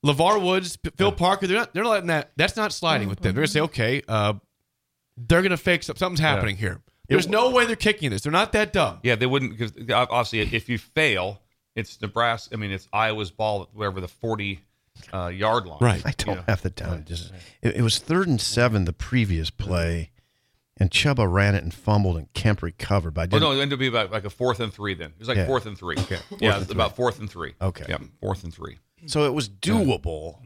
Speaker 1: LeVar Woods, P- Phil Parker, they're not. They're not letting that. That's not sliding with them. They're going to say, okay, uh, they're going to fake some, something's happening here. There's no way they're kicking this. They're not that dumb.
Speaker 3: Yeah, they wouldn't because obviously if you fail, it's Nebraska. I mean, it's Iowa's ball at wherever the forty uh, yard line.
Speaker 1: Right.
Speaker 2: I don't
Speaker 3: Yeah.
Speaker 2: have the down. Just it, it was third and seven the previous play, and Chuba ran it and fumbled, and Kemp recovered. But I
Speaker 3: Oh
Speaker 2: didn't.
Speaker 3: no, it ended up being about like a fourth and three. Then it was like
Speaker 2: Yeah.
Speaker 3: fourth and three. Okay,
Speaker 2: Fourth
Speaker 3: yeah,
Speaker 2: and
Speaker 3: it's about fourth and three.
Speaker 2: Okay.
Speaker 3: yeah, fourth and three.
Speaker 2: So it was doable,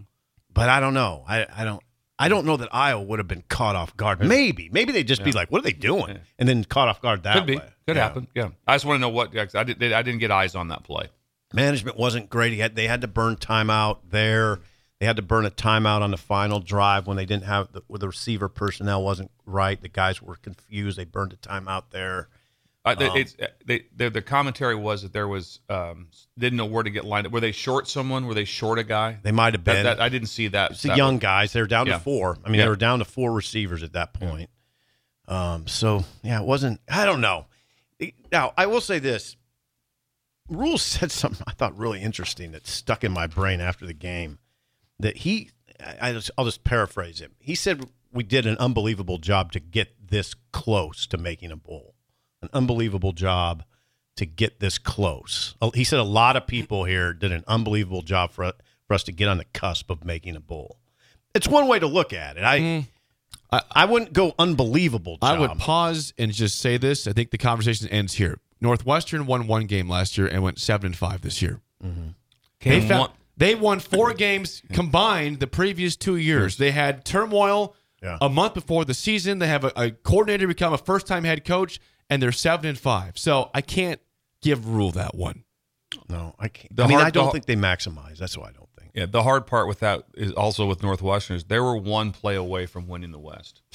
Speaker 2: but I don't know. I, I don't. I don't know that Iowa would have been caught off guard. Maybe, maybe they'd just be like, "What are they doing?" and then caught off guard that
Speaker 3: Could be,
Speaker 2: way.
Speaker 3: could
Speaker 2: Yeah.
Speaker 3: happen. Yeah, I just want to know what. I did. I didn't get eyes on that play.
Speaker 2: Management wasn't great. He had, they had to burn timeout there. They had to burn a timeout on the final drive when they didn't have the, the receiver personnel wasn't right. The guys were confused. They burned a timeout there.
Speaker 3: Uh, they, it's, they, the, the commentary was that there was um, didn't know where to get lined up. Were they short someone? Were they short a guy?
Speaker 2: They might have
Speaker 3: That,
Speaker 2: been.
Speaker 3: that, I didn't see that.
Speaker 2: It's the young
Speaker 3: one.
Speaker 2: guys. They were down
Speaker 3: Yeah.
Speaker 2: to four. I mean,
Speaker 3: Yeah.
Speaker 2: they were down to four receivers at that point. Um, so yeah, it wasn't. I don't know. Now I will say this: Rules [laughs] said something I thought really interesting that stuck in my brain after the game. That he, I just, I'll just paraphrase him. He said we did an unbelievable job to get this close to making a bowl. An unbelievable job to get this close. He said a lot of people here did an unbelievable job for for us to get on the cusp of making a bowl. It's one way to look at it. I I, I wouldn't go unbelievable job.
Speaker 1: I would pause and just say this. I think the conversation ends here. Northwestern won one game last year and went seven and five this year. Mm-hmm. They
Speaker 3: Came
Speaker 1: found,
Speaker 3: one-
Speaker 1: they won four [laughs] games combined the previous two years. They had turmoil
Speaker 2: Yeah.
Speaker 1: a month before the season. They have a, a coordinator become a first time head coach, and they're seven and five. So I can't give Rhule that one.
Speaker 2: no, I can't.
Speaker 3: The
Speaker 2: I mean,
Speaker 3: hard-
Speaker 2: I don't
Speaker 3: the-
Speaker 2: think they maximize. That's why I don't think.
Speaker 3: Yeah, the hard part with that is also with Northwestern is they were one play away from winning the West. [laughs]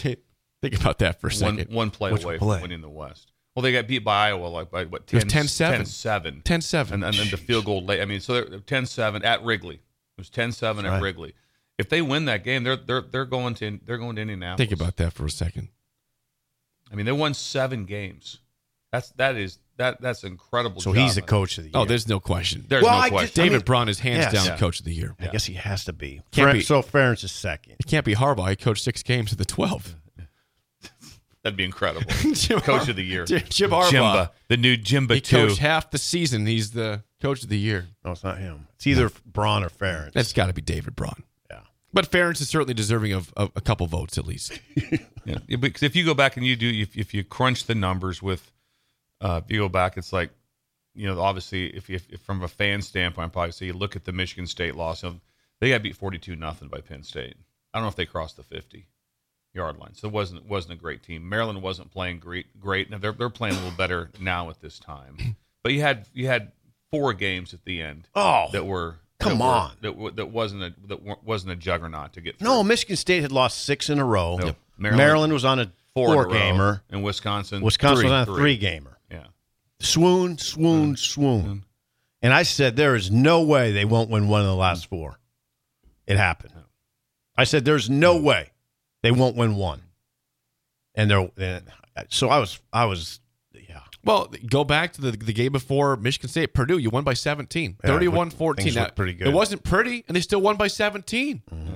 Speaker 1: Think about that for a
Speaker 3: one,
Speaker 1: second.
Speaker 3: one play
Speaker 2: Which
Speaker 3: away
Speaker 2: play?
Speaker 3: from winning the West. Well, they got beat by Iowa like by what 10
Speaker 1: It was 10-7.
Speaker 3: 10-7.
Speaker 1: 10-7.
Speaker 3: and, and then the field goal late. I mean, so they're 10-7 at Wrigley. It was 10-7 at
Speaker 2: right.
Speaker 3: Wrigley. If they win that game, they're they're they're going to they're going to Indianapolis.
Speaker 1: Think about that for a second.
Speaker 3: I mean, they won seven games. That's that is that that's incredible.
Speaker 2: So
Speaker 3: job.
Speaker 2: he's the coach of the oh, year.
Speaker 1: Oh, there's no question.
Speaker 3: There's
Speaker 2: Well,
Speaker 3: no
Speaker 2: I
Speaker 3: question.
Speaker 2: just- I
Speaker 1: David
Speaker 2: mean,
Speaker 1: Braun is hands
Speaker 2: yes.
Speaker 1: down
Speaker 3: Yeah.
Speaker 1: coach of the year.
Speaker 2: I guess he has to be.
Speaker 1: Can't
Speaker 2: Fer-
Speaker 1: be-
Speaker 2: So Ferentz is second.
Speaker 1: It can't be Harbaugh. He coached six games of the 12.
Speaker 3: That'd be incredible. [laughs]
Speaker 1: Jim
Speaker 3: coach
Speaker 1: Har-
Speaker 3: of the year.
Speaker 1: Jim Jim Harbaugh.
Speaker 3: Jimba, the new Jimba
Speaker 1: He
Speaker 3: two.
Speaker 1: coached half the season. He's the coach of the year.
Speaker 2: No, it's not him. It's either Braun or Ferentz.
Speaker 1: That's got to be David Braun.
Speaker 2: yeah.
Speaker 1: But Ferentz is certainly deserving of, of a couple votes at least. [laughs]
Speaker 3: Yeah, yeah, because if you go back and you do, if, if you crunch the numbers with, uh, if you go back, it's like, you know, obviously, if, if, if from a fan standpoint, probably so you look at the Michigan State loss, you know, they got beat forty-two nothing by Penn State. I don't know if they crossed the fifty yard line, so it wasn't wasn't a great team. Maryland wasn't playing great. Great. Now they're they're playing a little better now at this time, [clears throat] but you had you had four games at the end.
Speaker 2: Oh,
Speaker 3: that were
Speaker 2: come
Speaker 3: that were-
Speaker 2: on.
Speaker 3: that that wasn't a that wasn't a juggernaut to get. Through.
Speaker 2: No, Michigan State had lost six in a row.
Speaker 3: Yep.
Speaker 2: Maryland,
Speaker 3: Maryland-
Speaker 2: was on a
Speaker 3: four,
Speaker 2: four gamer.
Speaker 3: and Wisconsin.
Speaker 2: Wisconsin
Speaker 3: three.
Speaker 2: was on a three gamer.
Speaker 3: Yeah.
Speaker 2: Swoon, swoon, mm. swoon. Mm. And I said, there is no way they won't win one of the last four. It happened. I said, there's no way they won't win one. And they're, and so I was, I was, yeah.
Speaker 1: Well, go back to the, the game before Michigan State, Purdue. You won by 17,
Speaker 2: Yeah,
Speaker 1: 31
Speaker 2: things
Speaker 1: 14.
Speaker 2: looked pretty good.
Speaker 1: It wasn't pretty, and they still won by 17. Mm-hmm.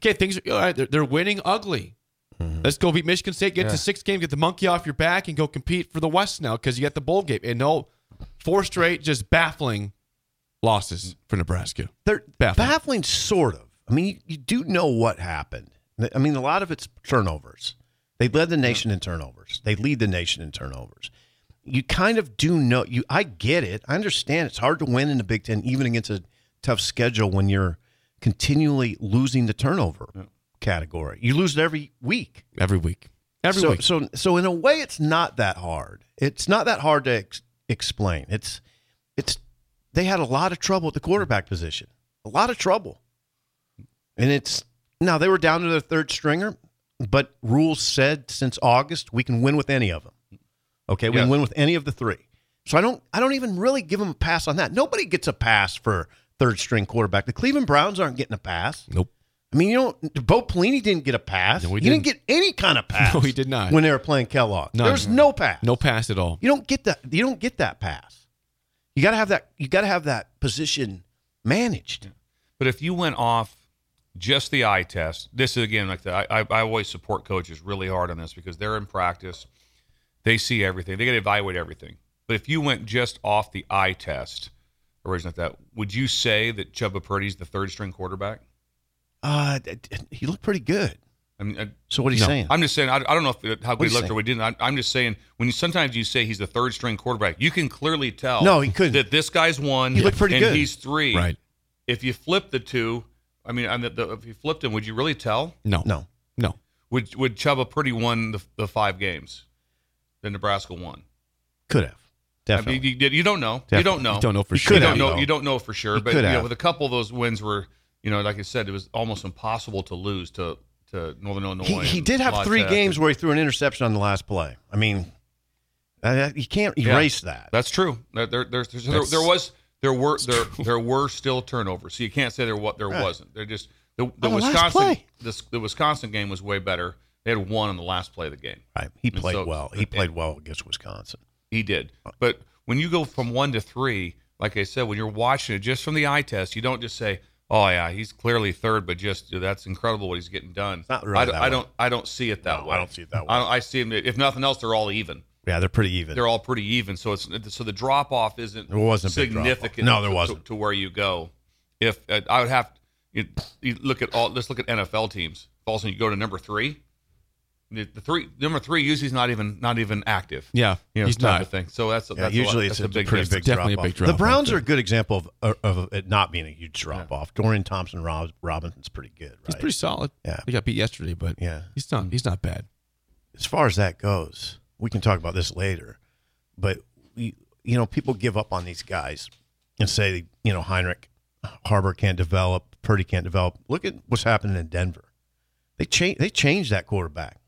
Speaker 1: Okay, things are, all right, they're, they're winning ugly. Mm-hmm. Let's go beat Michigan State, get
Speaker 3: Yeah.
Speaker 1: to six game, get the monkey off your back, and go compete for the West now because you got the bowl game. And no, four straight, just baffling losses for Nebraska.
Speaker 2: They're
Speaker 1: Baffling.
Speaker 2: baffling. sort of. I mean, you, you do know what happened. I mean, a lot of it's turnovers. They led the nation in turnovers. They lead the nation in turnovers. You kind of do know. You, I get it. I understand. It's hard to win in the Big Ten, even against a tough schedule, when you're continually losing the turnover category. You lose it every week.
Speaker 1: Every week. Every
Speaker 2: so,
Speaker 1: week.
Speaker 2: So, so in a way, it's not that hard. It's not that hard to ex- explain. It's, it's. They had a lot of trouble at the quarterback position. A lot of trouble. And it's now they were down to their third stringer, but Rhule's said since August we can win with any of them. Okay, we
Speaker 3: Yeah.
Speaker 2: can win with any of the three. So I don't. I don't even really give them a pass on that. Nobody gets a pass for third string quarterback. The Cleveland Browns aren't getting a pass.
Speaker 1: nope.
Speaker 2: I mean, you know, Bo Pelini didn't get a pass.
Speaker 1: No, he
Speaker 2: he didn't
Speaker 1: didn't.
Speaker 2: get any kind of pass. [laughs]
Speaker 1: No, he did not.
Speaker 2: When they were playing Kellogg,
Speaker 1: None.
Speaker 2: there was no pass.
Speaker 1: No pass at all.
Speaker 2: You don't get that. You don't get that pass. You got to have that. You got to have that position managed.
Speaker 3: But if you went off just the eye test, this is again like the, I, I I always support coaches really hard on this because they're in practice, they see everything, they got to evaluate everything. But if you went just off the eye test, originally like that, would you say that Chubba Purdy's the third string quarterback?
Speaker 2: Uh, d- d- he looked pretty good.
Speaker 3: I mean, I,
Speaker 2: So what are you
Speaker 1: No.
Speaker 2: saying?
Speaker 3: I'm just saying. I, I don't know if how good he
Speaker 2: you
Speaker 3: looked or
Speaker 2: saying?
Speaker 3: we didn't. I, I'm just saying when you sometimes you say he's the third string quarterback, you can clearly tell.
Speaker 2: No, he couldn't.
Speaker 3: That this guy's one.
Speaker 2: He looked pretty
Speaker 3: and
Speaker 2: good.
Speaker 3: He's three.
Speaker 1: Right.
Speaker 3: If you flip the two, I mean, I mean the, if you flipped him, would you really tell?
Speaker 1: No.
Speaker 2: no.
Speaker 1: No.
Speaker 3: Would would Chubba Purdy won the, the five games that Nebraska won?
Speaker 2: Could have
Speaker 3: I
Speaker 2: definitely.
Speaker 3: mean, you, you don't know. You don't know.
Speaker 1: You don't know for
Speaker 2: You
Speaker 1: sure.
Speaker 3: You don't know. You don't know for sure.
Speaker 2: You
Speaker 3: But you know, with a couple of those wins were, you know, like I said, it was almost impossible to lose to to Northern Illinois.
Speaker 2: he, he did have three games
Speaker 3: and-
Speaker 2: where he threw an interception on the last play. I mean, uh, you can't
Speaker 3: Yeah.
Speaker 2: erase that.
Speaker 3: That's true. There, there, there's, there's- there, there was there were there there were still turnovers. So you can't say there what there
Speaker 2: Right.
Speaker 3: wasn't. They're just the, the
Speaker 2: On the last
Speaker 3: Wisconsin the, the Wisconsin game was way better. They had one on the last play of the game.
Speaker 2: Right. He
Speaker 3: And
Speaker 2: played
Speaker 3: so-
Speaker 2: well. He played well against Wisconsin.
Speaker 3: He did. But when you go from one to three, like I said, when you're watching it just from the eye test, you don't just say, "Oh yeah, he's clearly third," but just that's incredible what he's getting done.
Speaker 2: not really
Speaker 3: I, I don't. I don't see it that
Speaker 2: No,
Speaker 3: way.
Speaker 2: I don't see it that way.
Speaker 3: I, don't- I see him. If nothing else, they're all even.
Speaker 2: Yeah, they're pretty even.
Speaker 3: They're all pretty even. So it's so the drop off isn't
Speaker 2: There wasn't a big drop-off.
Speaker 3: significant.
Speaker 2: No, there wasn't.
Speaker 3: to, to where you go. If uh, I would have, you, you look at all. Let's look at NFL teams. If all of a sudden you go to number three. The, the three number three usually is not even not even active.
Speaker 1: Yeah.
Speaker 3: You know,
Speaker 1: he's not.
Speaker 3: of thing. So that's,
Speaker 2: Yeah,
Speaker 3: that's
Speaker 2: usually
Speaker 3: a, lot-
Speaker 2: it's
Speaker 3: that's
Speaker 2: a,
Speaker 3: a big
Speaker 2: pretty
Speaker 3: difference.
Speaker 2: big
Speaker 1: Definitely a
Speaker 2: drop-off.
Speaker 1: big
Speaker 2: The
Speaker 1: drop-off
Speaker 2: Browns are a good example of, of it not being a huge drop off. Dorian Thompson Rob, Robinson's pretty good, right?
Speaker 1: He's pretty solid.
Speaker 2: Yeah.
Speaker 1: He got beat yesterday, but
Speaker 2: Yeah.
Speaker 1: he's not he's not bad.
Speaker 2: as far as that goes, we can talk about this later. But we, you know, people give up on these guys and say, you know, Heinrich, Haarberg can't develop, Purdy can't develop. Look at what's happening in Denver. They change. They changed that quarterback.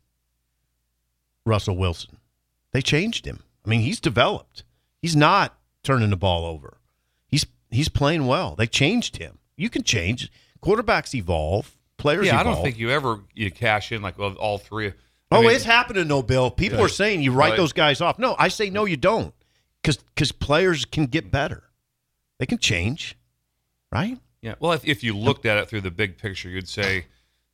Speaker 2: Russell Wilson. They changed him. I mean, he's developed. He's not turning the ball over. He's he's playing well. They changed him. You can change. Quarterbacks evolve. Players
Speaker 3: Yeah, I don't think you ever you cash in like all three. I
Speaker 2: Oh,
Speaker 3: mean,
Speaker 2: it's happening, no, Bill. People are saying you write
Speaker 3: Right.
Speaker 2: those guys off. No, I say no, you don't, because because players can get better. They can change, right?
Speaker 3: Yeah. Well, if, if you looked at it through the big picture, you'd say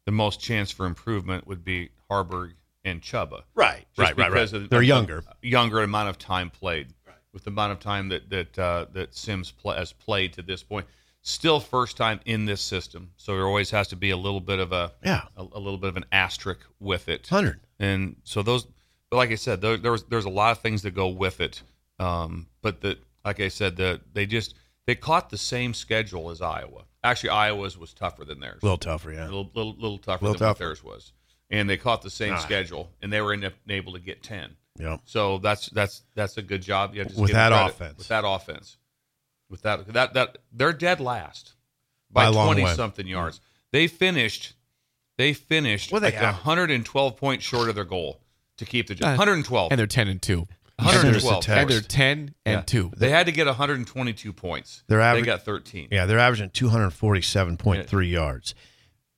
Speaker 3: the most chance for improvement would be Haarberg and Chubba.
Speaker 2: Right,
Speaker 3: Just
Speaker 2: right, right,
Speaker 3: because
Speaker 2: right.
Speaker 3: of-
Speaker 2: They're
Speaker 3: of
Speaker 2: younger.
Speaker 3: Younger amount of time played. With the amount of time that that uh, that Sims play, has played to this point, still first time in this system, so there always has to be a little bit of a
Speaker 2: Yeah.
Speaker 3: a, a little bit of an asterisk with it.
Speaker 2: Hundred.
Speaker 3: And so those, but like I said, there, there was there's a lot of things that go with it. Um, but that, like I said, the they just they caught the same schedule as Iowa. Actually, Iowa's was tougher than theirs.
Speaker 2: A little tougher, yeah.
Speaker 3: a little little, little tougher
Speaker 2: Little
Speaker 3: than
Speaker 2: tougher.
Speaker 3: what theirs was. And they caught the same
Speaker 2: Ah.
Speaker 3: schedule, and they were ena- able to get ten.
Speaker 2: Yeah.
Speaker 3: So that's that's that's a good job. You
Speaker 2: With that
Speaker 3: credit.
Speaker 2: offense.
Speaker 3: With that offense. With that that that they're dead last
Speaker 2: By
Speaker 3: by, twenty
Speaker 2: way.
Speaker 3: something yards. They finished. They finished
Speaker 2: Well, they
Speaker 3: like
Speaker 2: have.
Speaker 3: 112 points short of their goal to keep the
Speaker 1: Uh,
Speaker 3: 112.
Speaker 1: And they're 10 and 2.
Speaker 3: 112.
Speaker 1: And they're 10 and
Speaker 3: Yeah.
Speaker 1: 2.
Speaker 3: They had to get 122 points.
Speaker 2: They're average-
Speaker 3: They got 13.
Speaker 2: Yeah, they're averaging two hundred forty-seven point three yards,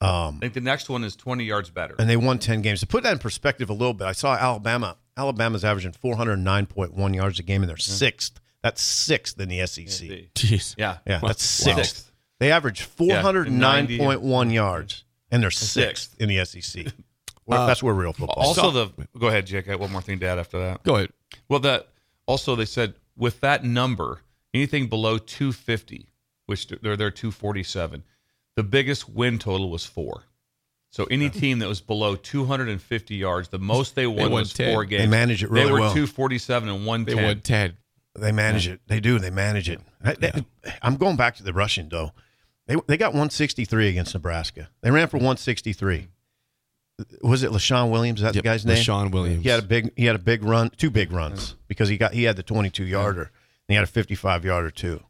Speaker 3: I think the next one is 20 yards better.
Speaker 2: and they won ten games. To put that in perspective a little bit, I saw Alabama. Alabama's averaging four hundred nine point one yards a game, and they're sixth. That's sixth in the SEC.
Speaker 1: Jeez.
Speaker 3: Yeah.
Speaker 2: Yeah, that's
Speaker 1: Wow.
Speaker 2: sixth. They average four hundred nine point one
Speaker 3: 90.
Speaker 2: yards, and they're sixth in the SEC. [laughs] Well, uh, that's where real football.
Speaker 3: Also, the go ahead, Jake. I have one more thing to add after that.
Speaker 1: Go ahead.
Speaker 3: Well, that also they said with that number, anything below 250, which they're they're 247, the biggest win total was four. So any team that was below 250 yards, the most they won
Speaker 1: won
Speaker 3: was
Speaker 1: 10.
Speaker 3: four games.
Speaker 2: They manage it really well.
Speaker 3: They were
Speaker 2: well.
Speaker 3: 247 and one.
Speaker 1: They
Speaker 3: 110.
Speaker 1: won 10.
Speaker 2: They manage it. They do. They manage it. I- they- I'm going back to the rushing though. They they got 163 against Nebraska. They ran for 163. Was it Leshon Williams? Is that
Speaker 1: Yep,
Speaker 2: the guy's name?
Speaker 1: Leshon Williams.
Speaker 2: He had a big. He had a big run. Two big runs because he got he had the 22 yarder and he had a 55 yarder too.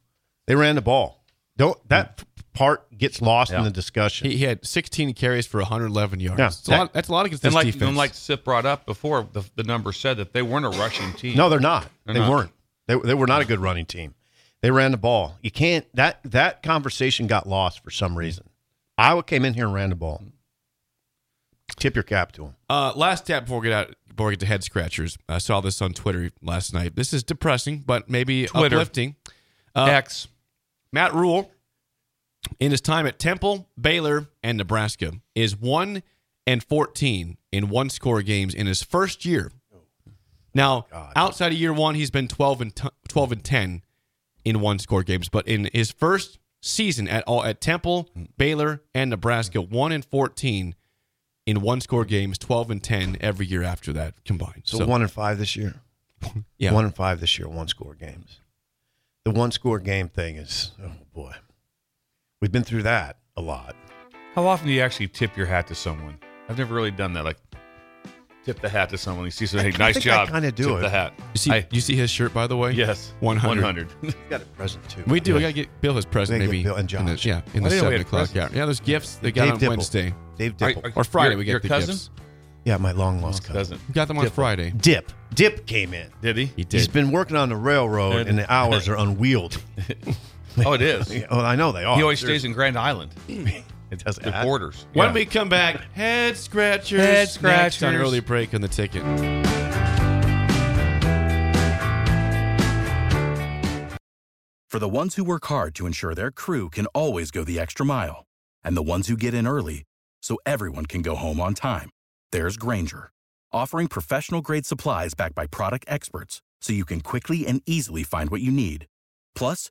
Speaker 2: They ran the ball. Don't that mm. part gets lost in the discussion.
Speaker 1: He, he had 16 carries for 111 yards.
Speaker 2: Yeah.
Speaker 1: That's, a lot, that's a lot against this
Speaker 3: And like,
Speaker 1: defense.
Speaker 3: and like Sip brought up before, the, the number said that they weren't a rushing team.
Speaker 2: No, they're not.
Speaker 3: They're
Speaker 2: they
Speaker 3: not.
Speaker 2: weren't. They, they were not a good running team. They ran the ball. You can't that that conversation got lost for some reason. Iowa came in here and ran the ball. Tip your cap to them.
Speaker 1: Uh, last tap before we get out, before we get to head scratchers. I saw this on Twitter last night. This is depressing, but maybe
Speaker 3: Twitter.
Speaker 1: uplifting. Uh,
Speaker 3: X.
Speaker 1: Matt Rhule, in his time at Temple, Baylor, and Nebraska, is one and fourteen in one score games in his first year. Now, outside of year one, he's been twelve and t- twelve and ten in one score games, but in his first season at all at Temple, mm. Baylor, and Nebraska, mm. one and fourteen in one score games, twelve and ten every year after that combined.
Speaker 2: So, one and five this year. [laughs]
Speaker 1: yeah,
Speaker 2: One and five this year. One score games. The one score game thing is oh boy. We've been through that a lot.
Speaker 3: How often do you actually tip your hat to someone? I've never really done that. Like, tip the hat to someone. You see something, hey,
Speaker 2: I
Speaker 3: nice
Speaker 2: think I
Speaker 3: job.
Speaker 2: kinda do
Speaker 3: tip
Speaker 2: it.
Speaker 3: the hat.
Speaker 1: You see,
Speaker 3: I-
Speaker 1: you see his shirt by the way.
Speaker 3: yes,
Speaker 1: 100.
Speaker 3: 100.
Speaker 2: We [laughs] got a present too.
Speaker 1: We do. We gotta get Bill his present maybe.
Speaker 2: Bill and
Speaker 1: in the- yeah, in
Speaker 3: I
Speaker 1: the
Speaker 3: didn't know we
Speaker 1: seven o'clock. Yeah, yeah. There's gifts they got
Speaker 2: Dave
Speaker 1: on
Speaker 2: Dipple.
Speaker 1: Wednesday
Speaker 2: Dave
Speaker 3: Are-
Speaker 2: Dipple.
Speaker 3: are-
Speaker 1: or Friday.
Speaker 3: Your-
Speaker 1: we get
Speaker 3: your
Speaker 1: the
Speaker 3: cousin?
Speaker 1: gifts.
Speaker 2: yeah, my long lost cousin.
Speaker 3: Doesn't.
Speaker 1: We got them on Friday.
Speaker 2: Dip. Dip came in.
Speaker 3: Did he?
Speaker 1: He
Speaker 2: He's
Speaker 1: did.
Speaker 2: been working on the railroad,
Speaker 3: Did-
Speaker 2: and the hours are [laughs] unwieldy.
Speaker 3: Oh, it is. [laughs]
Speaker 2: oh, I know they are.
Speaker 3: He always stays in Grand Island. [clears throat]
Speaker 2: It does
Speaker 3: The
Speaker 2: that.
Speaker 3: quarters.
Speaker 1: When we come back, head scratchers.
Speaker 3: Head
Speaker 1: Next on
Speaker 3: scratchers.
Speaker 1: early break on the ticket.
Speaker 7: For the ones who work hard to ensure their crew can always go the extra mile, and the ones who get in early so everyone can go home on time, there's Grainger, offering professional grade supplies backed by product experts so you can quickly and easily find what you need. Plus,